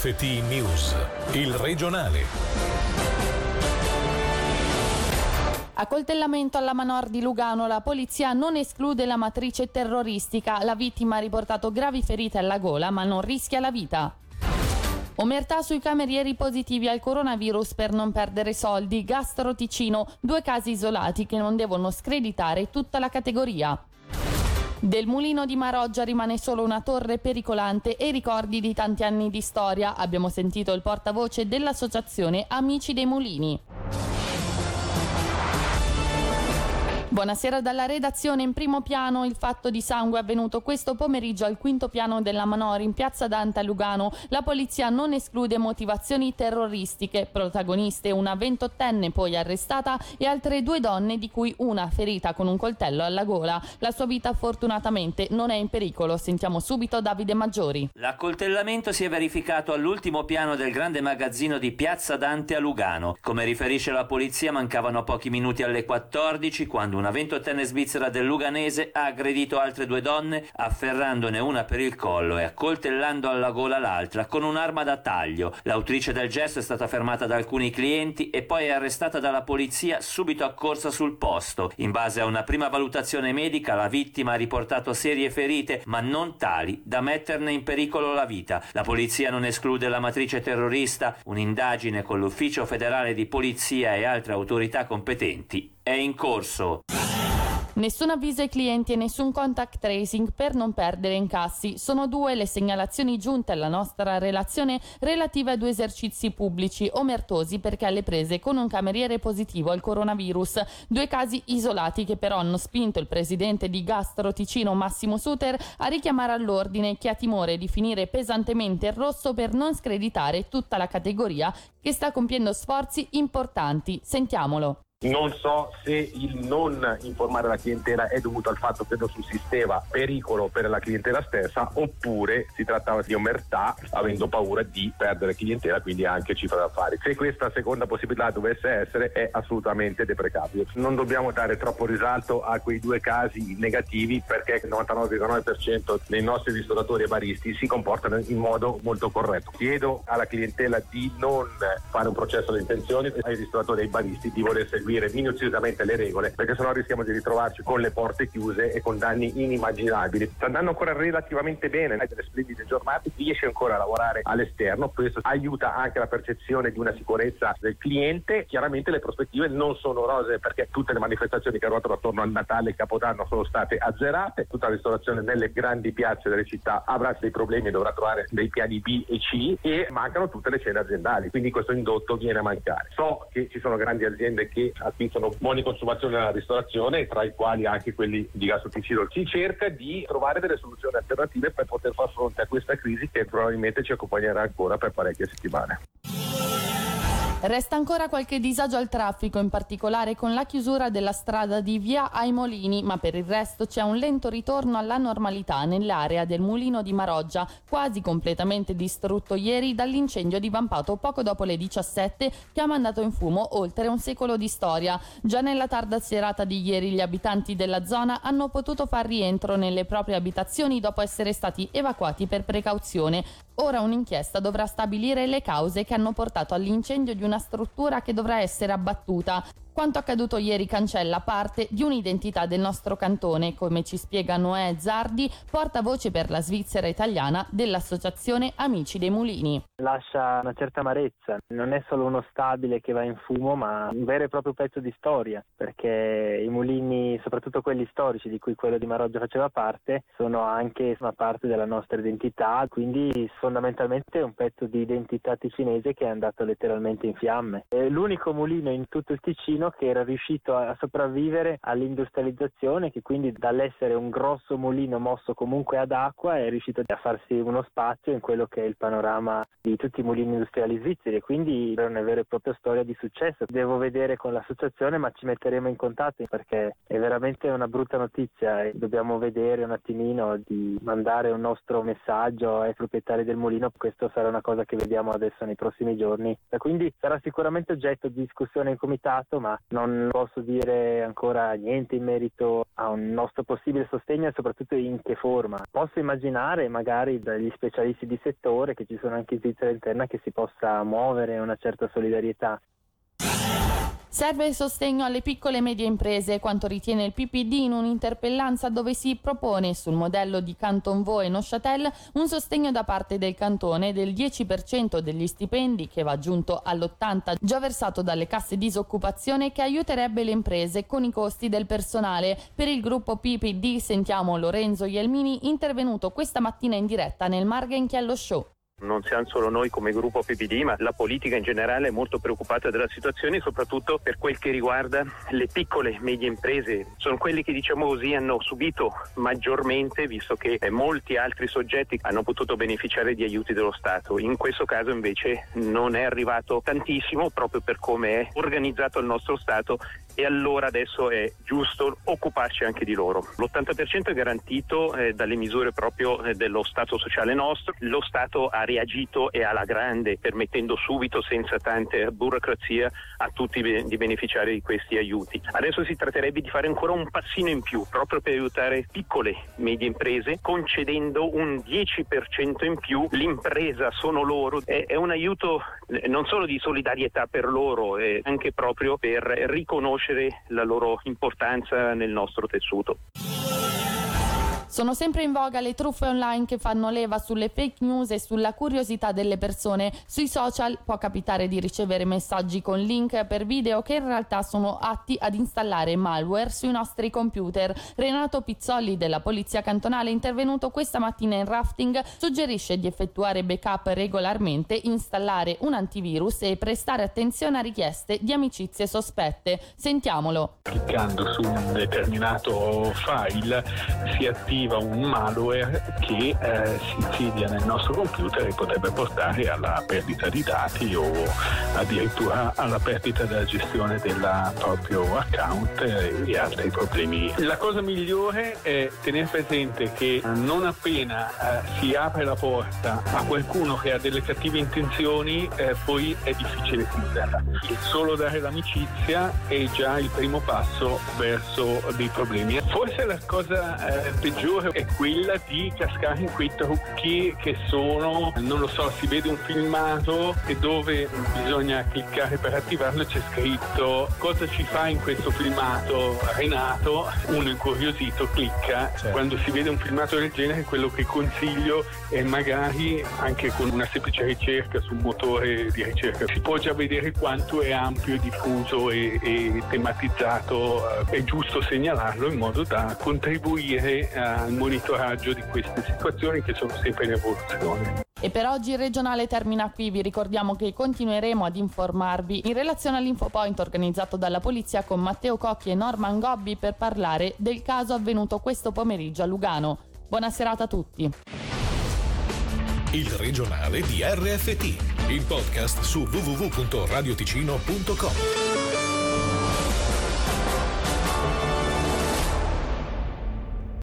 TFT News, il regionale. Accoltellamento alla Manor di Lugano, la polizia non esclude la matrice terroristica. La vittima ha riportato gravi ferite alla gola, ma non rischia la vita. Omertà sui camerieri positivi al coronavirus per non perdere soldi. Gastro Ticino, due casi isolati che non devono screditare tutta la categoria. Del mulino di Maroggia rimane solo una torre pericolante e ricordi di tanti anni di storia. Abbiamo sentito il portavoce dell'associazione Amici dei Mulini. Buonasera dalla redazione. In primo piano il fatto di sangue avvenuto questo pomeriggio al quinto piano della Manori in piazza Dante a Lugano. La polizia non esclude motivazioni terroristiche. Protagoniste una ventottenne poi arrestata e altre due donne di cui una ferita con un coltello alla gola. La sua vita fortunatamente non è in pericolo. Sentiamo subito Davide Maggiori. L'accoltellamento si è verificato all'ultimo piano del grande magazzino di piazza Dante a Lugano. Come riferisce la polizia mancavano pochi minuti alle 14 quando una ventottenne svizzera del Luganese ha aggredito altre due donne afferrandone una per il collo e accoltellando alla gola l'altra con un'arma da taglio. L'autrice del gesto è stata fermata da alcuni clienti e poi è arrestata dalla polizia subito accorsa sul posto. In base a una prima valutazione medica la vittima ha riportato serie ferite ma non tali da metterne in pericolo la vita. La polizia non esclude la matrice terrorista, un'indagine con l'ufficio federale di polizia e altre autorità competenti è in corso. Nessun avviso ai clienti e nessun contact tracing per non perdere incassi. Sono due le segnalazioni giunte alla nostra relazione relative a due esercizi pubblici omertosi perché alle prese con un cameriere positivo al coronavirus. Due casi isolati che però hanno spinto il presidente di Gastro Ticino Massimo Suter a richiamare all'ordine chi ha timore di finire pesantemente il rosso per non screditare tutta la categoria che sta compiendo sforzi importanti. Sentiamolo. Non so se il non informare la clientela è dovuto al fatto che non sussisteva pericolo per la clientela stessa oppure si trattava di omertà avendo paura di perdere clientela, quindi anche cifra d'affari. Se questa seconda possibilità dovesse essere è assolutamente deprecabile. Non dobbiamo dare troppo risalto a quei due casi negativi perché il 99,9% dei nostri ristoratori e baristi si comportano in modo molto corretto. Chiedo alla clientela di non fare un processo di intenzioni ai ristoratori e ai baristi di voler seguire seguire minuziosamente le regole perché sennò rischiamo di ritrovarci con le porte chiuse e con danni inimmaginabili. Sta andando ancora relativamente bene, hai delle splendide giornate, riesce ancora a lavorare all'esterno, questo aiuta anche la percezione di una sicurezza del cliente. Chiaramente le prospettive non sono rose perché tutte le manifestazioni che ruotano attorno al Natale e Capodanno sono state azzerate, tutta la ristorazione nelle grandi piazze delle città avrà dei problemi e dovrà trovare dei piani B e C e mancano tutte le cene aziendali, quindi questo indotto viene a mancare. So che ci sono grandi aziende che acquistano buoni consumazioni nella ristorazione, tra i quali anche quelli di Gastro Ticino. Si cerca di trovare delle soluzioni alternative per poter far fronte a questa crisi che probabilmente ci accompagnerà ancora per parecchie settimane. Resta ancora qualche disagio al traffico, in particolare con la chiusura della strada di via ai Molini, ma per il resto c'è un lento ritorno alla normalità nell'area del mulino di Maroggia, quasi completamente distrutto ieri dall'incendio divampato poco dopo le 17 che ha mandato in fumo oltre un secolo di storia. Già nella tarda serata di ieri gli abitanti della zona hanno potuto far rientro nelle proprie abitazioni dopo essere stati evacuati per precauzione. Ora un'inchiesta dovrà stabilire le cause che hanno portato all'incendio di una struttura che dovrà essere abbattuta. Quanto accaduto ieri cancella parte di un'identità del nostro cantone, come ci spiega Noè Zardi, portavoce per la Svizzera italiana dell'Associazione Amici dei Mulini. Lascia una certa amarezza, non è solo uno stabile che va in fumo, ma un vero e proprio pezzo di storia, perché i mulini, soprattutto quelli storici di cui quello di Maroggia faceva parte, sono anche una parte della nostra identità, quindi fondamentalmente un pezzo di identità ticinese che è andato letteralmente in fiamme. È l'unico mulino in tutto il Ticino che era riuscito a sopravvivere all'industrializzazione, che quindi dall'essere un grosso mulino mosso comunque ad acqua è riuscito a farsi uno spazio in quello che è il panorama di tutti i mulini industriali svizzeri. E quindi è una vera e propria storia di successo. Devo vedere con l'associazione ma ci metteremo in contatto perché è veramente una brutta notizia. E dobbiamo vedere un attimino di mandare un nostro messaggio ai proprietari del mulino, questo sarà una cosa che vediamo adesso nei prossimi giorni. Quindi sarà sicuramente oggetto di discussione in comitato ma ma non posso dire ancora niente in merito a un nostro possibile sostegno e soprattutto in che forma. Posso immaginare magari dagli specialisti di settore che ci sono anche in Svizzera interna che si possa muovere una certa solidarietà. Serve sostegno alle piccole e medie imprese, quanto ritiene il PPD in un'interpellanza dove si propone, sul modello di Canton Vaud e Neuchâtel, un sostegno da parte del cantone del 10% degli stipendi, che va aggiunto all'80% già versato dalle casse disoccupazione, che aiuterebbe le imprese con i costi del personale. Per il gruppo PPD sentiamo Lorenzo Ielmini, intervenuto questa mattina in diretta nel Margen Chiello Show non siamo solo noi come gruppo PPD, ma la politica in generale è molto preoccupata della situazione, soprattutto per quel che riguarda le piccole e medie imprese. Sono quelli che diciamo così hanno subito maggiormente, visto che molti altri soggetti hanno potuto beneficiare di aiuti dello Stato. In questo caso invece non è arrivato tantissimo proprio per come è organizzato il nostro Stato e allora adesso è giusto occuparci anche di loro. L'80% è garantito eh, dalle misure proprio eh, dello Stato sociale nostro. Lo Stato ha reagito e alla grande, permettendo subito, senza tante burocrazia, a tutti di beneficiare di questi aiuti. Adesso si tratterebbe di fare ancora un passino in più, proprio per aiutare piccole e medie imprese, concedendo un 10% in più. L'impresa sono loro, è, è un aiuto non solo di solidarietà per loro, è anche proprio per riconoscere la loro importanza nel nostro tessuto. Sono sempre in voga le truffe online che fanno leva sulle fake news e sulla curiosità delle persone. Sui social può capitare di ricevere messaggi con link per video che in realtà sono atti ad installare malware sui nostri computer. Renato Pizzolli della Polizia Cantonale, intervenuto questa mattina in rafting, suggerisce di effettuare backup regolarmente, installare un antivirus e prestare attenzione a richieste di amicizie sospette. Sentiamolo. Cliccando su un determinato file si attiva attiva un malware che eh, si insidia nel nostro computer e potrebbe portare alla perdita di dati o addirittura alla perdita della gestione del proprio account e altri problemi. La cosa migliore è tenere presente che non appena eh, si apre la porta a qualcuno che ha delle cattive intenzioni, eh, poi è difficile chiuderla. Solo dare l'amicizia è già il primo passo verso dei problemi. Forse la cosa eh, peggiore peggiore è quella di cascare in quei trucchi che sono, non lo so, si vede un filmato e dove bisogna cliccare per attivarlo c'è scritto cosa ci fa in questo filmato? Renato, uno incuriosito clicca, certo. quando si vede un filmato del genere quello che consiglio è magari anche con una semplice ricerca su un motore di ricerca. Si può già vedere quanto è ampio, diffuso e, e tematizzato, è giusto segnalarlo in modo da contribuire a al monitoraggio di queste situazioni che sono sempre in evoluzione. E per oggi il regionale termina qui, vi ricordiamo che continueremo ad informarvi in relazione all'infopoint organizzato dalla polizia con Matteo Cocchi e Norman Gobbi per parlare del caso avvenuto questo pomeriggio a Lugano. Buona serata a tutti. Il regionale di RFT, il podcast su www.radioticino.com.